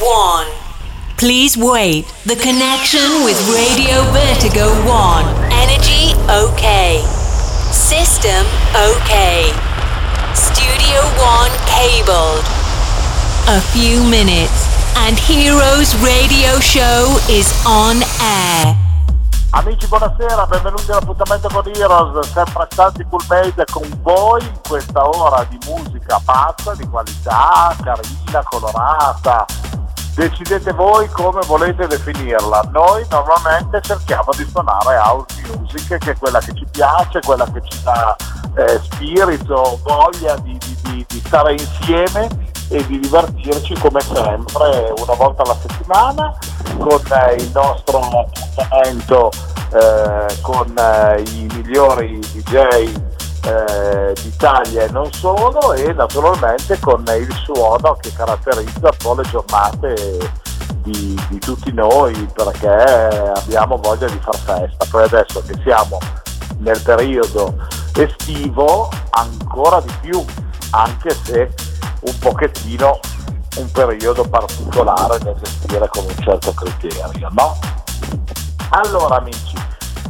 1. Please wait. The connection with Radio Vertigo 1. Energy okay. System okay. Studio 1 cabled. A few minutes and Heroes Radio Show is on air. Amici buonasera, benvenuti all'appuntamento con Heroes, sempre stanti Cool Made con voi in questa ora di musica pazza, di qualità, carina, colorata. Decidete voi come volete definirla. Noi normalmente cerchiamo di suonare house music, che è quella che ci piace, quella che ci dà eh, spirito, voglia di, di, di, di stare insieme e di divertirci come sempre una volta alla settimana con eh, il nostro appuntamento eh, con eh, i migliori DJ eh, d'Italia e non solo e naturalmente con il suono che caratterizza un po' le giornate di, di tutti noi perché abbiamo voglia di far festa. Poi adesso che siamo nel periodo estivo ancora di più, anche se un pochettino un periodo particolare da gestire con un certo criterio, no? Allora amici,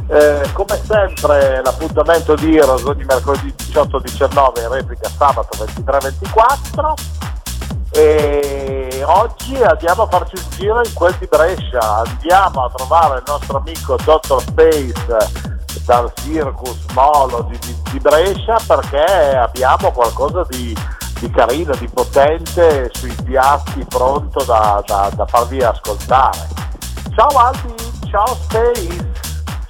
eh, come sempre l'appuntamento di Heroes ogni mercoledì 18-19 in replica sabato 23-24 e oggi andiamo a farci un giro in quel di Brescia, andiamo a trovare il nostro amico Dr. Space dal Circus Molo di, di, di Brescia perché abbiamo qualcosa di di carino, di potente sui piatti pronto da, da, da farvi ascoltare. Ciao Albi, ciao Space.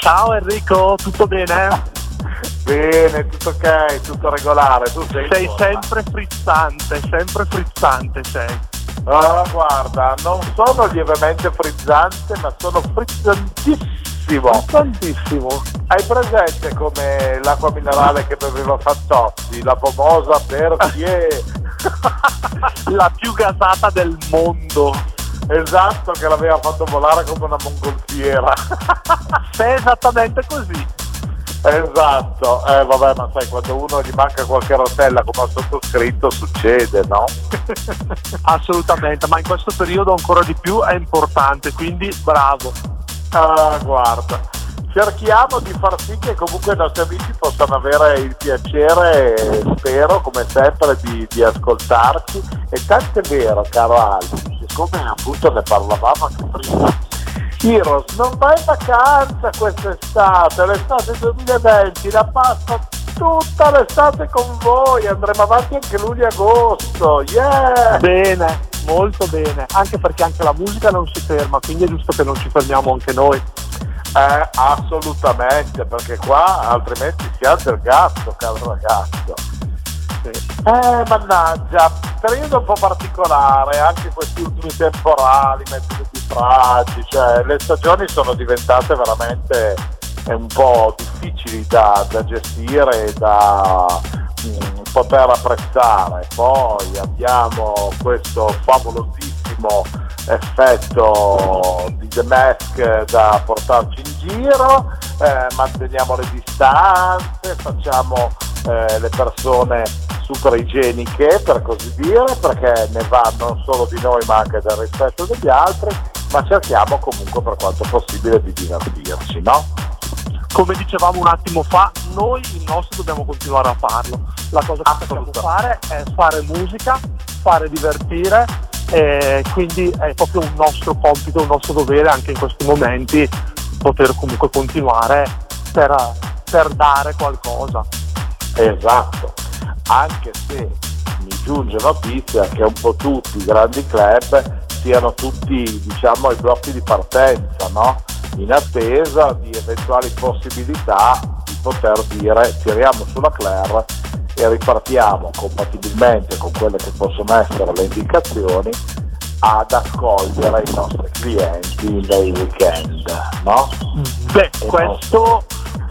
Ciao Enrico, tutto bene? Bene, tutto ok, tutto regolare. Tu sei, sei sempre frizzante, sempre frizzante sei. Ah, guarda, non sono lievemente frizzante, ma sono frizzantissimo. Tantissimo. Hai presente come l'acqua minerale che beveva Fantozzi, la famosa Perrier? la più gasata del mondo. Esatto, che l'aveva fatto volare come una mongolfiera. Sei esattamente così. Esatto, eh vabbè ma sai quando uno gli manca qualche rotella come ha sottoscritto succede, no? Assolutamente, ma in questo periodo ancora di più è importante, quindi bravo. Ah, guarda, cerchiamo di far sì che comunque i nostri amici possano avere il piacere, spero come sempre, di, di ascoltarci. E tanto è vero, caro Albi, siccome appunto ne parlavamo anche prima, Heroes non va in vacanza quest'estate, l'estate 2020 la passa tutta l'estate con voi, andremo avanti anche luglio e agosto, yeah! Bene, molto bene, anche perché anche la musica non si ferma, quindi è giusto che non ci fermiamo anche noi. Eh, assolutamente, perché qua altrimenti si alza il gatto, caro ragazzo. Eh, mannaggia, periodo un po' particolare, anche questi ultimi temporali, mezzi di stragi, cioè le stagioni sono diventate veramente un po' difficili da, da gestire e da mh, poter apprezzare. Poi abbiamo questo favolosissimo effetto di The Mask da portarci in giro, eh, manteniamo le distanze, facciamo eh, le persone super igieniche per così dire, perché ne va non solo di noi ma anche del rispetto degli altri, ma cerchiamo comunque per quanto possibile di divertirci, no? Come dicevamo un attimo fa, noi il nostro dobbiamo continuare a farlo. La cosa che possiamo fare è fare musica, fare divertire e quindi è proprio un nostro compito, un nostro dovere anche in questi momenti poter comunque continuare per, per dare qualcosa. Esatto, anche se mi giunge notizia che un po' tutti i grandi club siano tutti diciamo ai blocchi di partenza, no? in attesa di eventuali possibilità di poter dire tiriamo sulla Claire e ripartiamo compatibilmente con quelle che possono essere le indicazioni ad accogliere i nostri clienti nei weekend, no? Beh, questo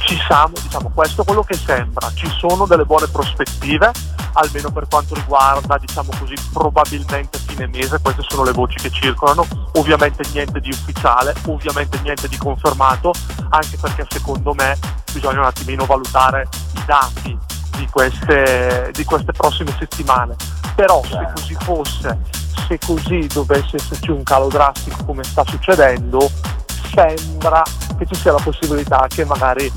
ci siamo, diciamo, questo è quello che sembra, ci sono delle buone prospettive, almeno per quanto riguarda, diciamo così, probabilmente fine mese, queste sono le voci che circolano, ovviamente niente di ufficiale, ovviamente niente di confermato, anche perché secondo me bisogna un attimino valutare i dati di queste, di queste prossime settimane. Però se così fosse, se così dovesse esserci un calo drastico come sta succedendo, sembra che ci sia la possibilità che magari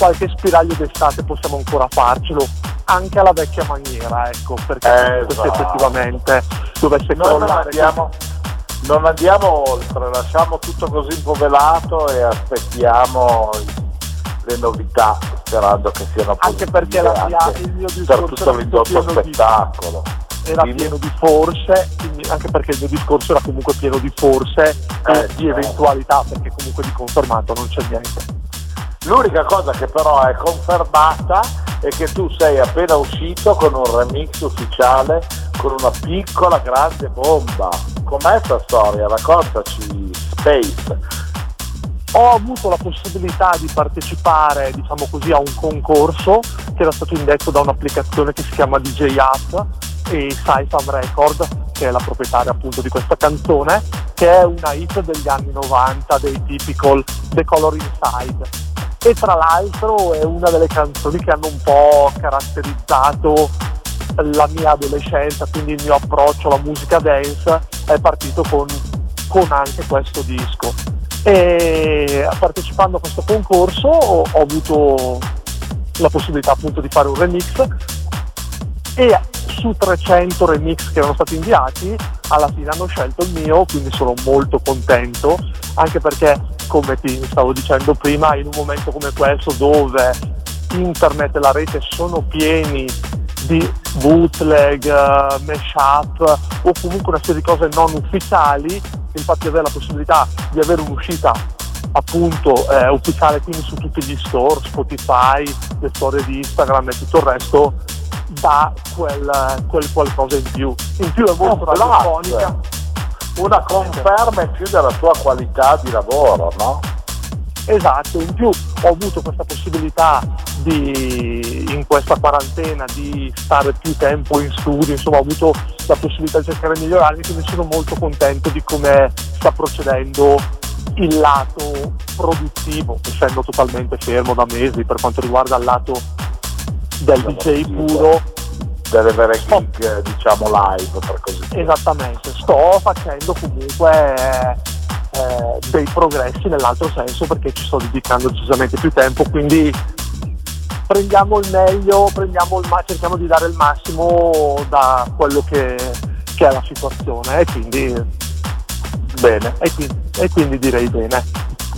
qualche spiraglio d'estate possiamo ancora farcelo anche alla vecchia maniera, ecco, perché esatto. se effettivamente dovesse non andiamo, non andiamo oltre, lasciamo tutto così un po' velato e aspettiamo le novità sperando che siano anche perché la mia, il mio per tutto l'indotto spettacolo di, era pieno di forse anche perché il mio discorso era comunque pieno di forse eh, e di eventualità perché comunque di confermato non c'è niente l'unica cosa che però è confermata è che tu sei appena uscito con un remix ufficiale con una piccola grande bomba com'è questa storia? raccontaci Space ho avuto la possibilità di partecipare, diciamo così, a un concorso che era stato indetto da un'applicazione che si chiama DJ App e Saifam Record, che è la proprietaria appunto di questa canzone, che è una hit degli anni 90 dei typical The Color Inside. E tra l'altro è una delle canzoni che hanno un po' caratterizzato la mia adolescenza, quindi il mio approccio alla musica dance è partito con, con anche questo disco. E partecipando a questo concorso ho, ho avuto la possibilità appunto di fare un remix e su 300 remix che erano stati inviati alla fine hanno scelto il mio quindi sono molto contento anche perché come ti stavo dicendo prima in un momento come questo dove internet e la rete sono pieni di bootleg, uh, mashup o comunque una serie di cose non ufficiali infatti avere la possibilità di avere un'uscita appunto eh, ufficiale quindi su tutti gli store, Spotify, le storie di Instagram e tutto il resto dà quel, quel qualcosa in più. In più è molto oh, radiofonica. Una conferma in più della tua qualità di lavoro, no? Esatto, in più ho avuto questa possibilità di, in questa quarantena di stare più tempo in studio, insomma ho avuto la possibilità di cercare di migliorarmi, quindi sono molto contento di come sta procedendo il lato produttivo, essendo totalmente fermo da mesi per quanto riguarda il lato del DJ puro. Delle vere gig, diciamo live per così dire. Esattamente, sto facendo comunque eh, dei progressi nell'altro senso perché ci sto dedicando decisamente più tempo, quindi prendiamo il meglio, prendiamo il ma- cerchiamo di dare il massimo da quello che, che è la situazione e quindi bene, e quindi, e quindi direi bene.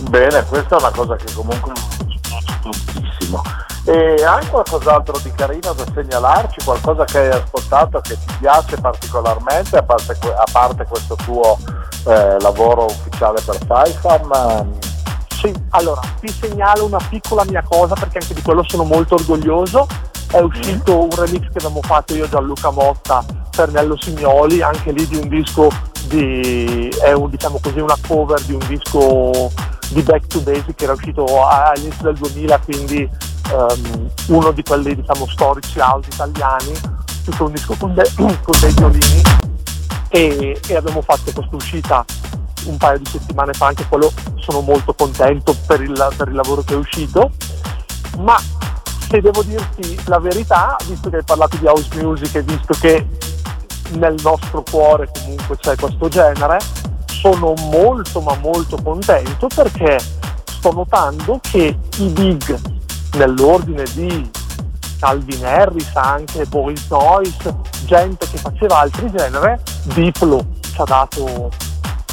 Bene, questa è una cosa che comunque mi piace tantissimo. E hai qualcos'altro di carino da segnalarci? Qualcosa che hai ascoltato che ti piace particolarmente, a parte, a parte questo tuo eh, lavoro ufficiale per Saifam? Sì, allora ti segnalo una piccola mia cosa perché anche di quello sono molto orgoglioso. È uscito un remix che abbiamo fatto io e Gianluca Motta per Nello Signoli, anche lì di un disco di, è un, diciamo così, una cover di un disco di Back to Basic che era uscito all'inizio del 2000, quindi um, uno di quelli diciamo storici house italiani, tutto un disco con, de- con dei violini e, e abbiamo fatto questa uscita un paio di settimane fa, anche quello sono molto contento per il, per il lavoro che è uscito, ma se devo dirti la verità, visto che hai parlato di house music e visto che nel nostro cuore comunque c'è questo genere, sono molto ma molto contento perché sto notando che i big nell'ordine di Calvin Harris, anche Boris Noyce, gente che faceva altri generi, Diplo ci ha dato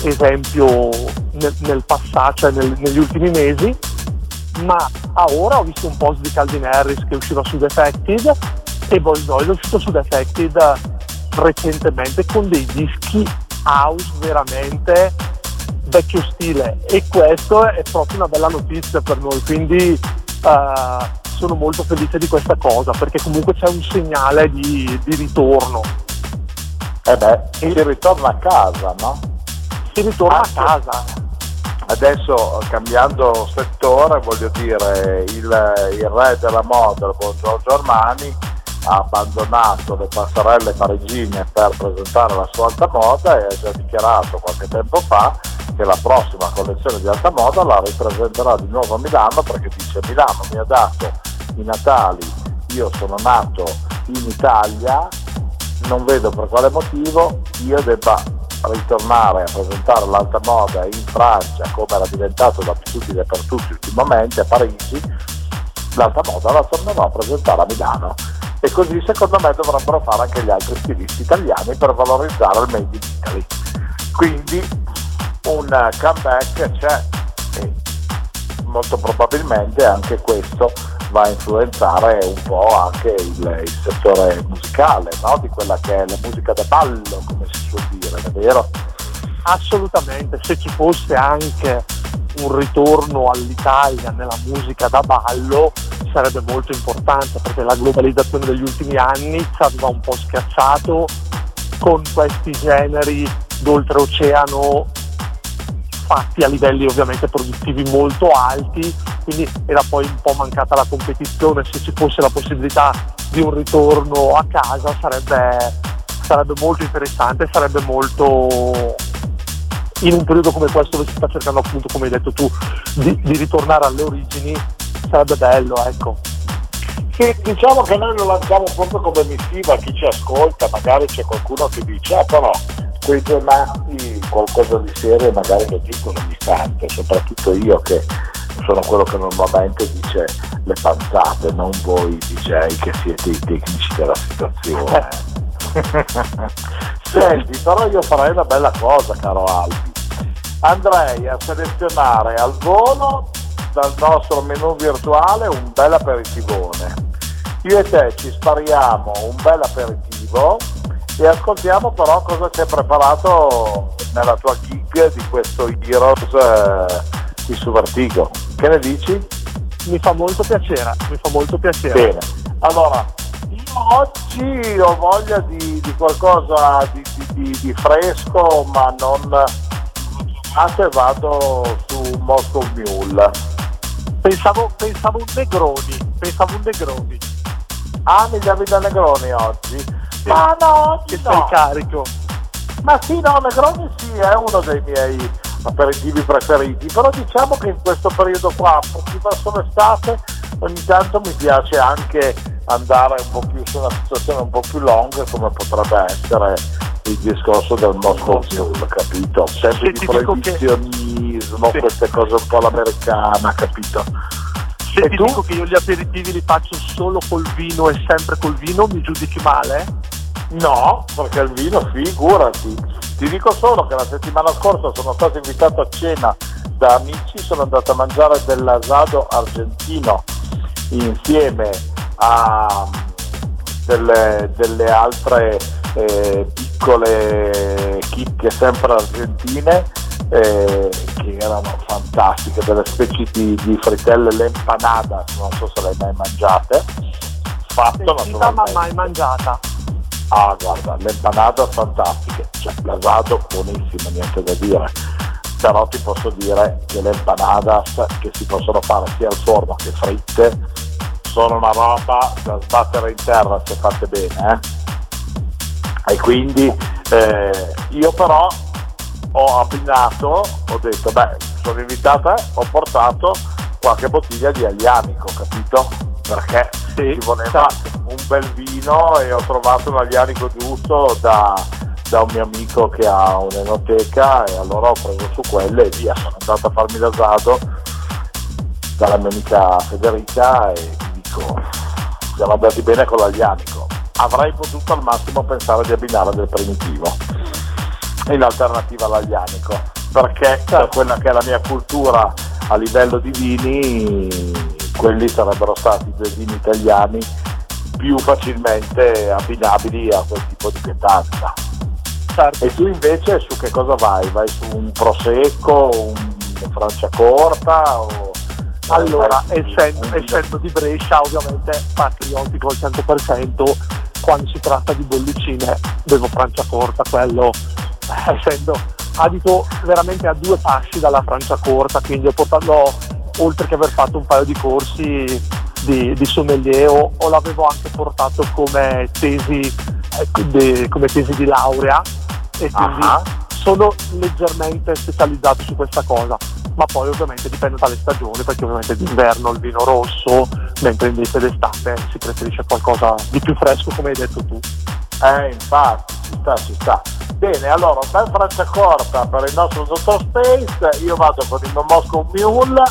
esempio nel, nel passato, cioè nel, negli ultimi mesi, ma a ora ho visto un post di Calvin Harris che usciva su Defected e Boy Doyle è uscito su Defected recentemente con dei dischi house veramente vecchio stile. E questo è proprio una bella notizia per noi, quindi uh, sono molto felice di questa cosa perché comunque c'è un segnale di, di ritorno. Eh beh, si ritorna a casa, no? si ritorna Anche a casa. Adesso cambiando settore, voglio dire, il, il re della moda, il buon Giorgio Armani, ha abbandonato le passerelle parigine per presentare la sua alta moda e ha già dichiarato qualche tempo fa che la prossima collezione di alta moda la ripresenterà di nuovo a Milano perché dice Milano mi ha dato i Natali, io sono nato in Italia non vedo per quale motivo io debba ritornare a presentare l'alta moda in Francia come era diventato da tutti e per tutti ultimamente a Parigi, l'alta moda la tornerò a presentare a Milano e così secondo me dovrebbero fare anche gli altri stilisti italiani per valorizzare il Made in Italy. Quindi un comeback c'è e molto probabilmente anche questo va a influenzare un po' anche il, il settore musicale, no? di quella che è la musica da ballo, come si suol dire, è vero? Assolutamente, se ci fosse anche un ritorno all'Italia nella musica da ballo sarebbe molto importante perché la globalizzazione degli ultimi anni ci aveva un po' schiacciato con questi generi d'oltreoceano fatti a livelli ovviamente produttivi molto alti, quindi era poi un po' mancata la competizione, se ci fosse la possibilità di un ritorno a casa sarebbe, sarebbe molto interessante, sarebbe molto in un periodo come questo dove si sta cercando appunto, come hai detto tu, di, di ritornare alle origini, sarebbe bello, ecco. Sì, diciamo che noi lo lanciamo proprio come missiva a chi ci ascolta, magari c'è qualcuno che dice, ah però quei due matti qualcosa di serio magari lo dicono ogni tanto, soprattutto io che sono quello che normalmente dice le panzate, non voi DJ che siete i tecnici della situazione. Senti, però io farei una bella cosa, caro Albi. Andrei a selezionare al volo dal nostro menu virtuale un bel aperitivone. Io e te ci spariamo un bel aperitivo e ascoltiamo però cosa ci hai preparato nella tua gig di questo Heroes eh, qui su Vertigo. Che ne dici? Mi fa molto piacere, mi fa molto piacere. Bene, allora io oggi ho voglia di, di qualcosa di, di, di, fresco ma non e vado su Moscow Mule. Pensavo, pensavo un Negroni, pensavo un Negroni. Ah, mi davi da Negroni oggi? Ma no, che no. sei carico. Ma sì, no, Negroni sì, è uno dei miei aperitivi preferiti, però diciamo che in questo periodo qua, verso l'estate, ogni tanto mi piace anche andare un po' più su una situazione un po' più long come potrebbe essere il discorso del Moscow Mule, capito? Sempre di proibizionismo, che... queste cose un po' all'americana, capito? Se e ti tu? dico che io gli aperitivi li faccio solo col vino e sempre col vino, mi giudichi male? No, perché il vino, figurati. Ti dico solo che la settimana scorsa sono stato invitato a cena da amici, sono andato a mangiare dell'asado argentino insieme a delle, delle altre eh, piccole chicche sempre argentine eh, che erano fantastiche, delle specie di, di fritelle, le empanadas, non so se le hai mai mangiate. Fatto Sentita, ma mai mangiata. Ah guarda, le empanadas fantastiche, cioè l'asado buonissimo, niente da dire. Però ti posso dire che le empanadas che si possono fare sia al forno che fritte sono una roba da sbattere in terra se fatte bene. Eh? E quindi eh, io però ho abbinato, ho detto, beh, sono invitata, ho portato qualche bottiglia di aglianico, capito? Perché sì, ci voleva certo. un bel vino e ho trovato un aglianico giusto da, da un mio amico che ha un'enoteca e allora ho preso su quelle e via, sono andato a farmi l'asado dalla mia amica Federica e ti dico, siamo andati bene con l'aglianico. Avrei potuto al massimo pensare di abbinare del primitivo in alternativa all'aglianico, perché per quella che è la mia cultura a livello di vini, quelli sarebbero stati dei vini italiani più facilmente abbinabili a quel tipo di pietanza. Certo. E tu invece su che cosa vai? Vai su un prosecco, un Franciacorta o... Allora, essendo, essendo, di Brescia ovviamente patriottico al 100%, quando si tratta di bollicine bevo Franciacorta, quello essendo abito veramente a due passi dalla Francia corta, quindi ho portato, oltre che aver fatto un paio di corsi di, di sommelier, o, o, l'avevo anche portato come tesi, ecco, de, come tesi di laurea. E quindi uh-huh. sono leggermente specializzato su questa cosa. Ma poi ovviamente dipende dalle stagioni perché ovviamente d'inverno il vino rosso mentre invece d'estate si preferisce qualcosa di più fresco come hai detto tu Eh, infatti, ci sta, ci sta. Bene, allora, un bel Francia corta per il nostro Dottor Space, io vado con il Moscow Mule,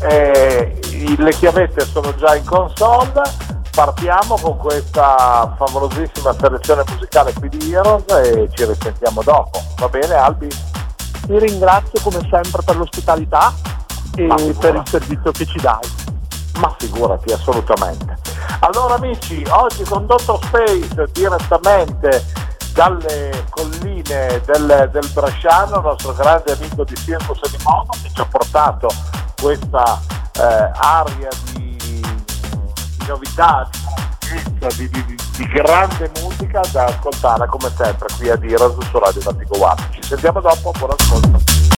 eh, le chiavette sono già in console, partiamo con questa favolosissima selezione musicale qui di Heroes e ci risentiamo dopo. Va bene Albi? Ti ringrazio come sempre per l'ospitalità e per il servizio che ci dai. Ma figurati, assolutamente. Allora amici, oggi con Dottor Space direttamente dalle colline del, del Bresciano, il nostro grande amico di Circus di che ci ha portato questa eh, aria di, di novità, di, di, di, grande musica da ascoltare come sempre qui a Diras su Radio Vertigo One. Ci sentiamo dopo, buon ascolto.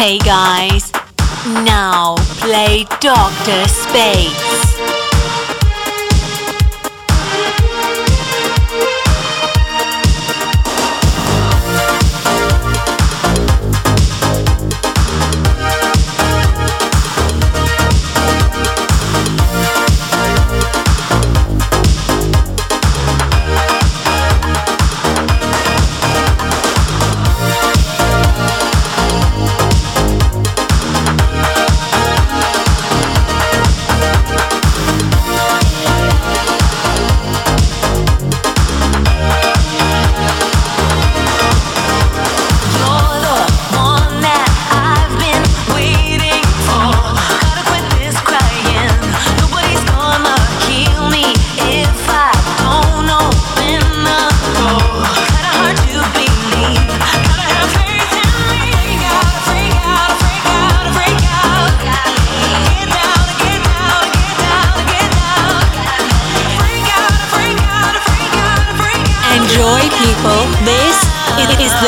Hey guys, now play Doctor Space.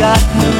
got new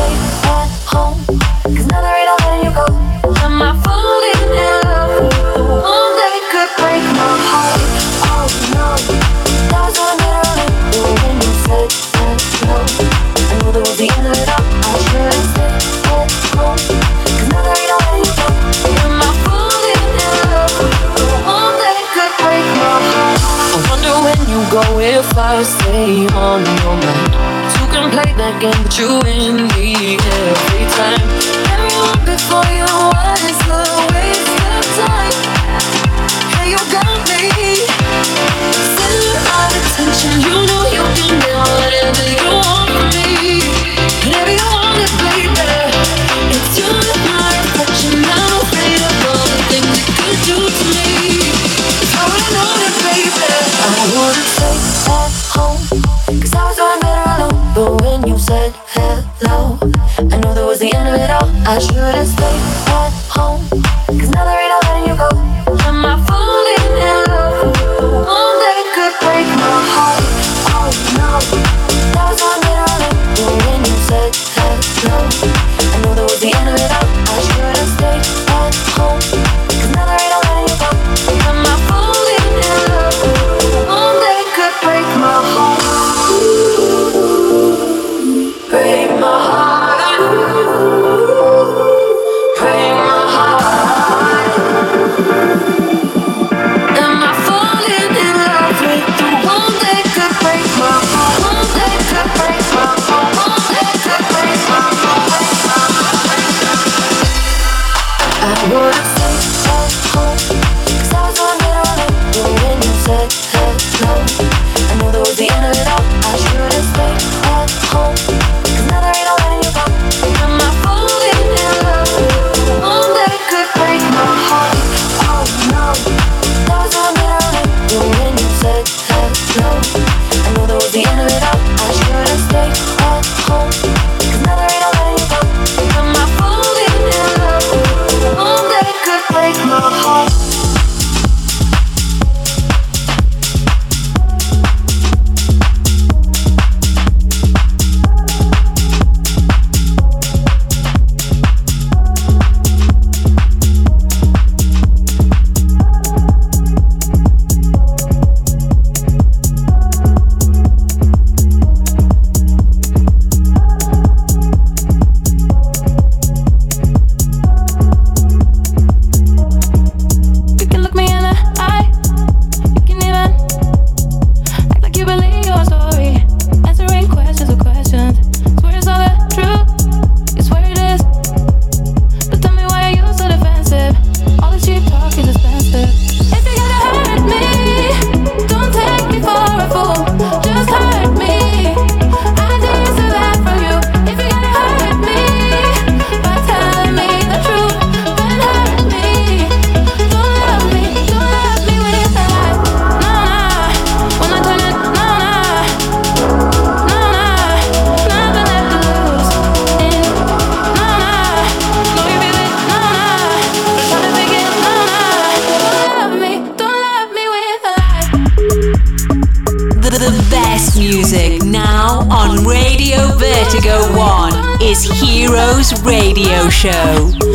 can get you in me. I should've Radio Show.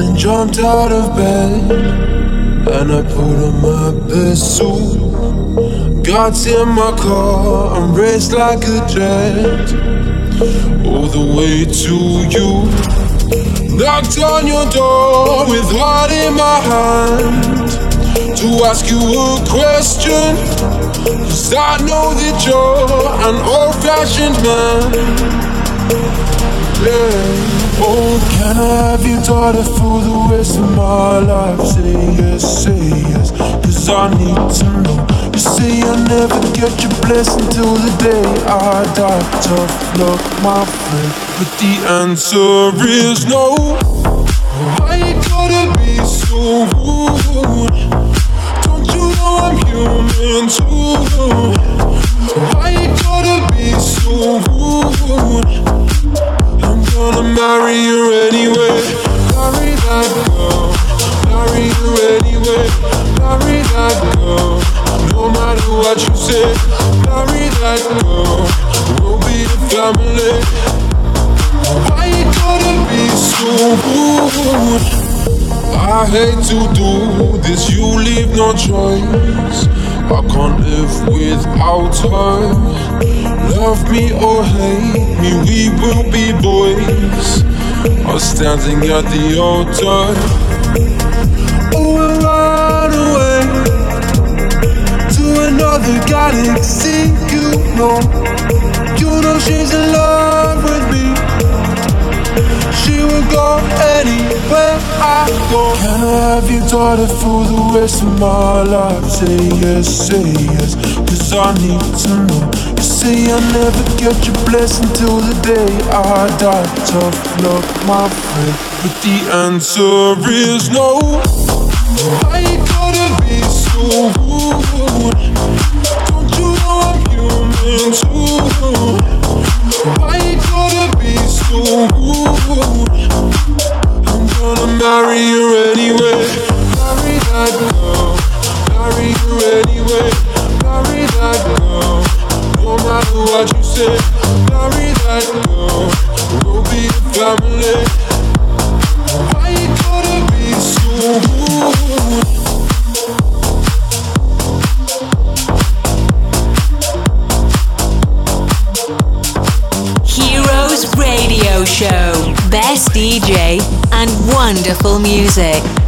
Morning, jumped out of bed and I put on my best suit. Got in my car and raced like a jet all the way to you. Knocked on your door with heart in my hand to ask you a question. Cause I know that you're an old fashioned man. Yeah. Oh, can I have your daughter for the rest of my life? Say yes, say yes, cause I need to know. You say I'll never get your blessing till the day I die. Tough luck, my friend, but the answer is no. Why you gotta be so rude? Don't you know I'm human too? Why you gotta be so rude? Gonna marry you anyway. Marry that girl. Marry you anyway. Marry that girl. No matter what you say. Marry that girl. We'll be a family. Why you gotta be so rude? I hate to do this, you leave no choice. I can't live without her. Love me oh, or hate me, we will be boys. Are standing at the altar. Oh, we'll run away to another galaxy. You know, you know she's in love with me. She will go anywhere I go. Can I have your daughter for the rest of my life? Say yes, say yes, cause I need to know. Say I'll never get your blessing till the day I die. Tough luck, my friend, but the answer is no. You gotta be so rude? Music.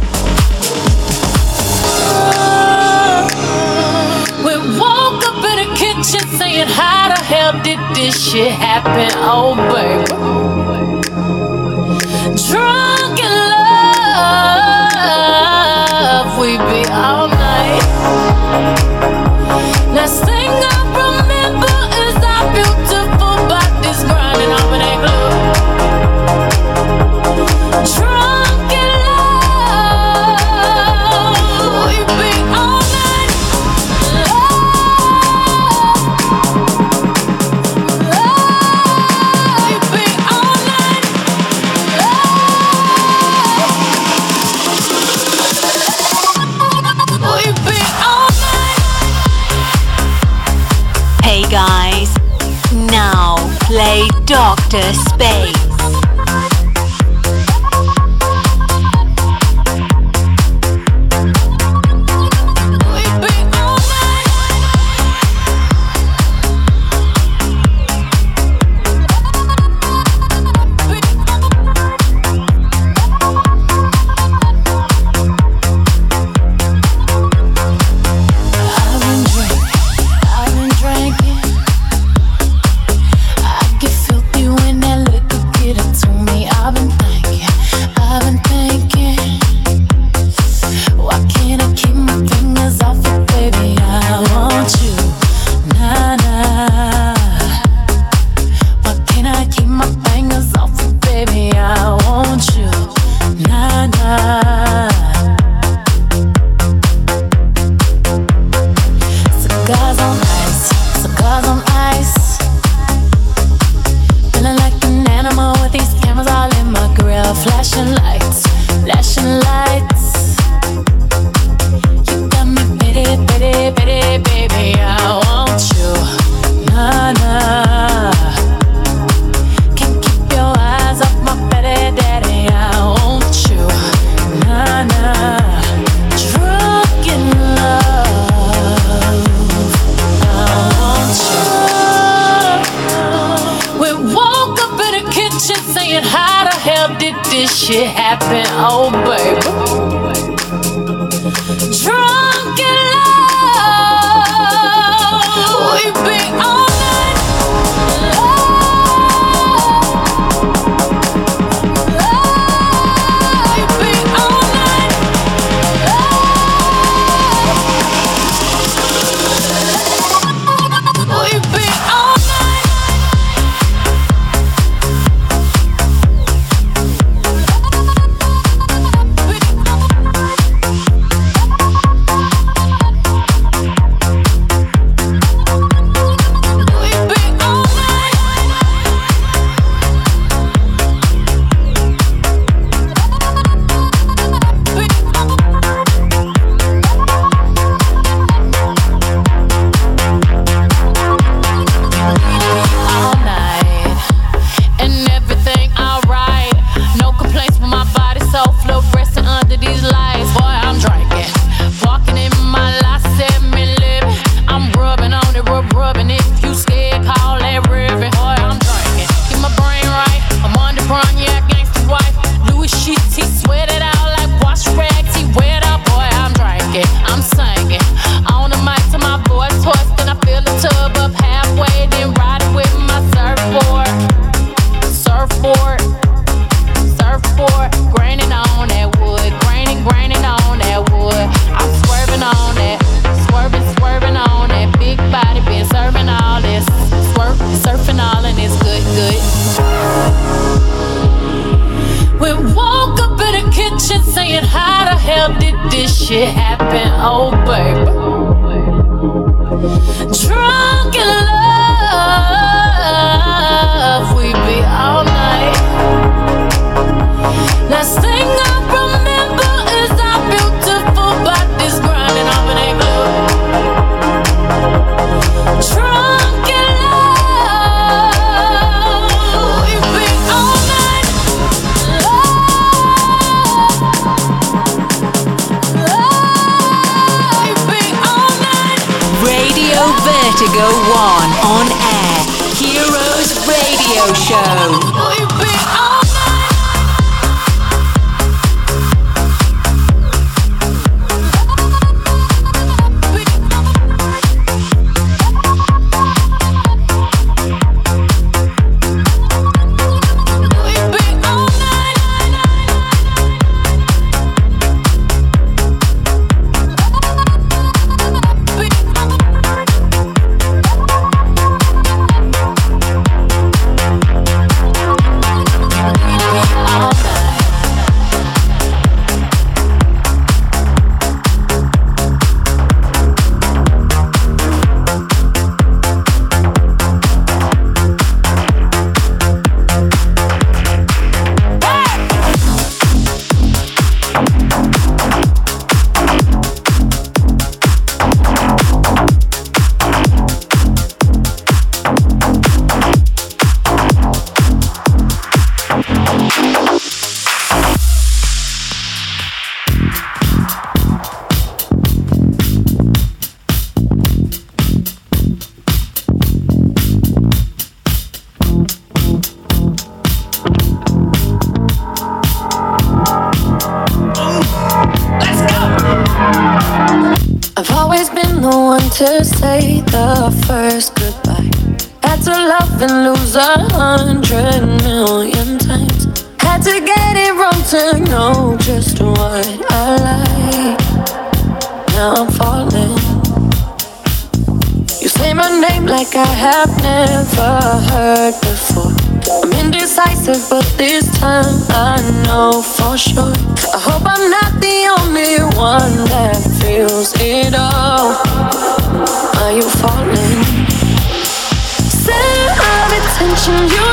watching you.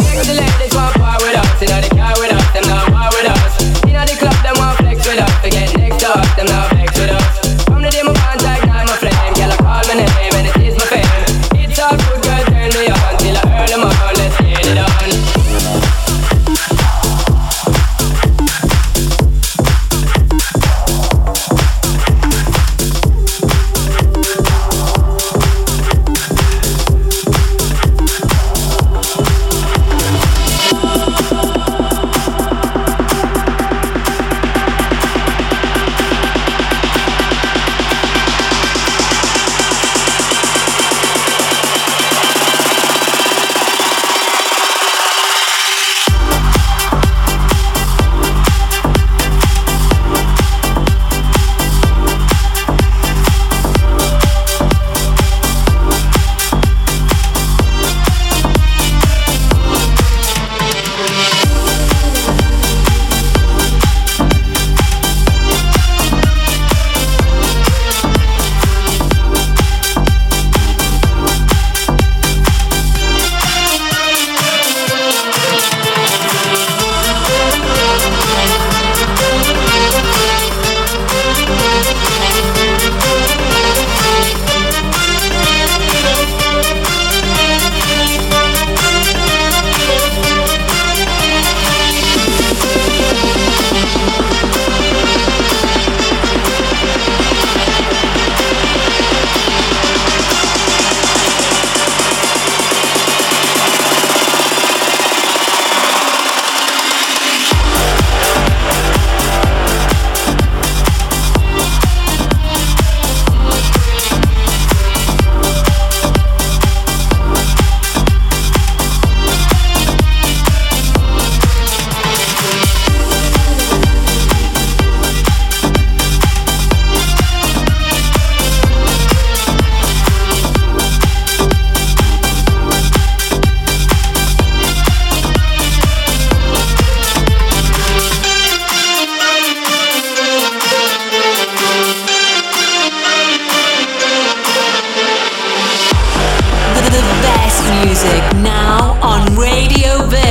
Excellent, this one part with us, you know the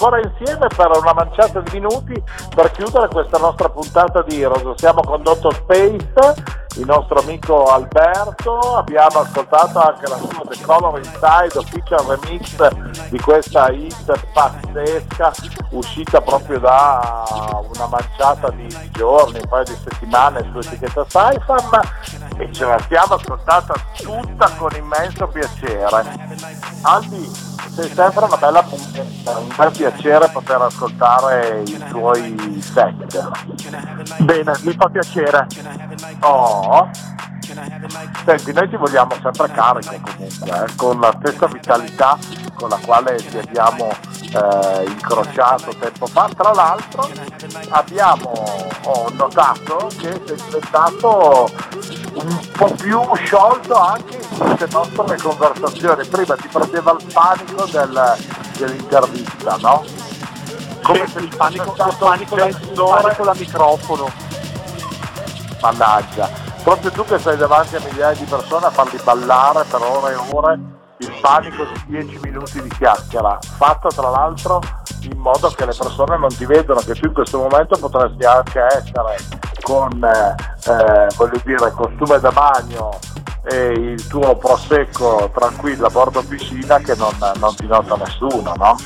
Ancora insieme per una manciata di minuti per chiudere questa nostra puntata di Heroes. Siamo condotto Space, il nostro amico Alberto, abbiamo ascoltato anche la sua The Color Inside Official Remix di questa hit pazzesca uscita proprio da una manciata di giorni, un paio di settimane su etichetta Saifam e ce la siamo ascoltata tutta con immenso piacere. Aldi, sei sempre una bella puntata, un bel piacere poter ascoltare i tuoi set. Bene, mi fa piacere. Oh. Senti, noi ti vogliamo sempre carico comunque, eh, con la stessa vitalità con la quale ti abbiamo eh, incrociato tempo fa. Tra l'altro abbiamo ho notato che sei diventato un po' più sciolto anche in queste nostre conversazioni. Prima ti prendeva il panico del- dell'intervista, no? Come se il panico, il panico, il panico da microfono. Mannaggia, proprio tu che sei davanti a migliaia di persone a farli ballare per ore e ore, il panico di 10 minuti di chiacchiera, fatto tra l'altro in modo che le persone non ti vedano, che tu in questo momento potresti anche essere con, eh, eh, voglio dire, costume da bagno e il tuo prosecco tranquillo a bordo piscina che non, non ti nota nessuno, no?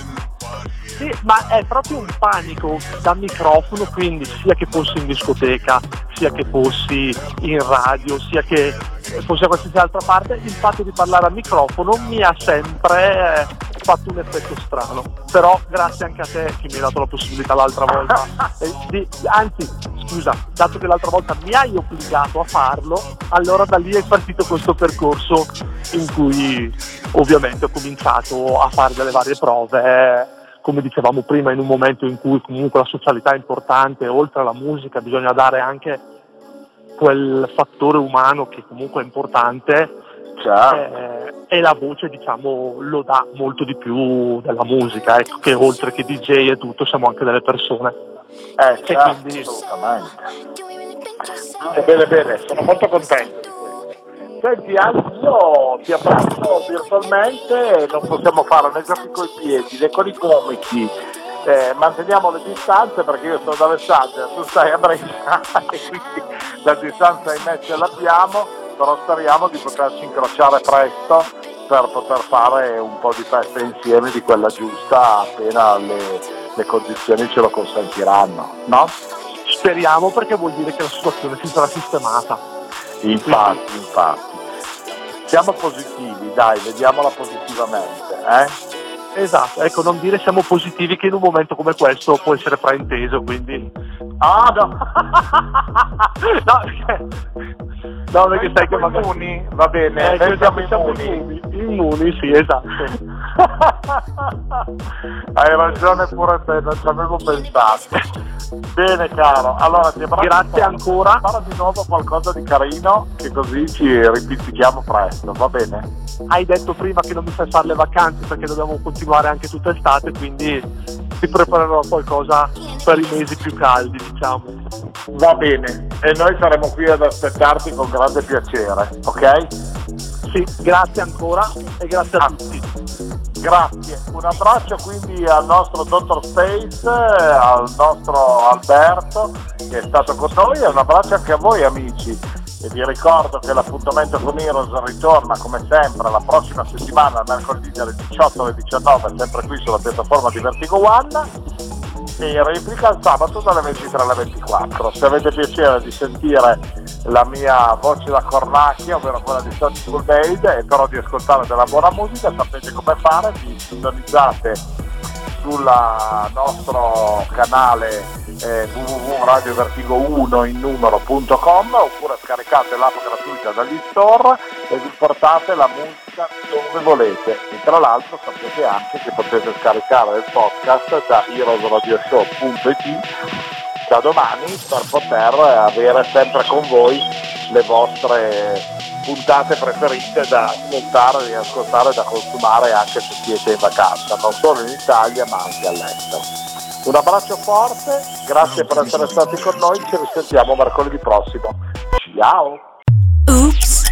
Sì, ma è proprio un panico da microfono, quindi sia che fossi in discoteca, sia che fossi in radio, sia che fossi a qualsiasi altra parte, il fatto di parlare al microfono mi ha sempre eh, fatto un effetto strano. Però grazie anche a te che mi hai dato la possibilità l'altra volta, eh, di- anzi scusa, dato che l'altra volta mi hai obbligato a farlo, allora da lì è partito questo percorso in cui ovviamente ho cominciato a fare delle varie prove. Come dicevamo prima, in un momento in cui comunque la socialità è importante, oltre alla musica bisogna dare anche quel fattore umano che comunque è importante eh, e la voce diciamo lo dà molto di più della musica, ecco che oltre che DJ e tutto siamo anche delle persone. Eh, E certo, quindi- assolutamente. Bene, bene, sono molto contento. Senti, Albi, io ti abbraccio virtualmente, non possiamo fare né giochi coi piedi né con i comici. Eh, manteniamo le distanze perché io sono ad Alessandria, tu stai a Brescia e quindi la distanza ahimè ce l'abbiamo, però speriamo di poterci incrociare presto per poter fare un po' di festa insieme di quella giusta appena le, le condizioni ce lo consentiranno, no? Speriamo perché vuol dire che la situazione si sarà sistemata. Infatti, infatti. Siamo positivi, dai, vediamola positivamente, eh? Esatto, ecco, non dire siamo positivi che in un momento come questo può essere frainteso, quindi... Ah, no! no, perché, no, perché sai che magari... immuni, va bene, Eh, noi siamo siamo immuni. immuni, immuni, sì, esatto. Hai ragione pure te, non ci avevo pensato. Bene caro, allora ti abbraccio. Grazie ancora. Parla di nuovo qualcosa di carino, che così ci ripizzichiamo presto, va bene? Hai detto prima che non mi fai fare le vacanze perché dobbiamo continuare anche tutta estate, quindi ti preparerò qualcosa per i mesi più caldi, diciamo. Va bene, e noi saremo qui ad aspettarti con grande piacere, ok? Sì, grazie ancora e grazie a tutti. Grazie, un abbraccio quindi al nostro Dottor Space, al nostro Alberto che è stato con noi e un abbraccio anche a voi amici. E vi ricordo che l'appuntamento con Heroes ritorna come sempre la prossima settimana, mercoledì dalle 18 alle 19, sempre qui sulla piattaforma di Vertigo One in replica il sabato dalle 23 alle 24. Se avete piacere di sentire la mia voce da cornacchia, ovvero quella di Santi Made, e però di ascoltare della buona musica, sapete come fare, vi sintonizzate sul nostro canale eh, www.radiovertigo1 in numero.com oppure scaricate l'app gratuita dagli store e vi portate la musica dove volete. E tra l'altro sapete anche che potete scaricare il podcast da heroesradioshow.it da domani per poter avere sempre con voi le vostre puntate preferite da ascoltare, riascoltare, da consumare anche se siete in vacanza, non solo in Italia ma anche all'estero. Un abbraccio forte, grazie per essere stati con noi, ci risentiamo mercoledì prossimo. Ciao! Oops,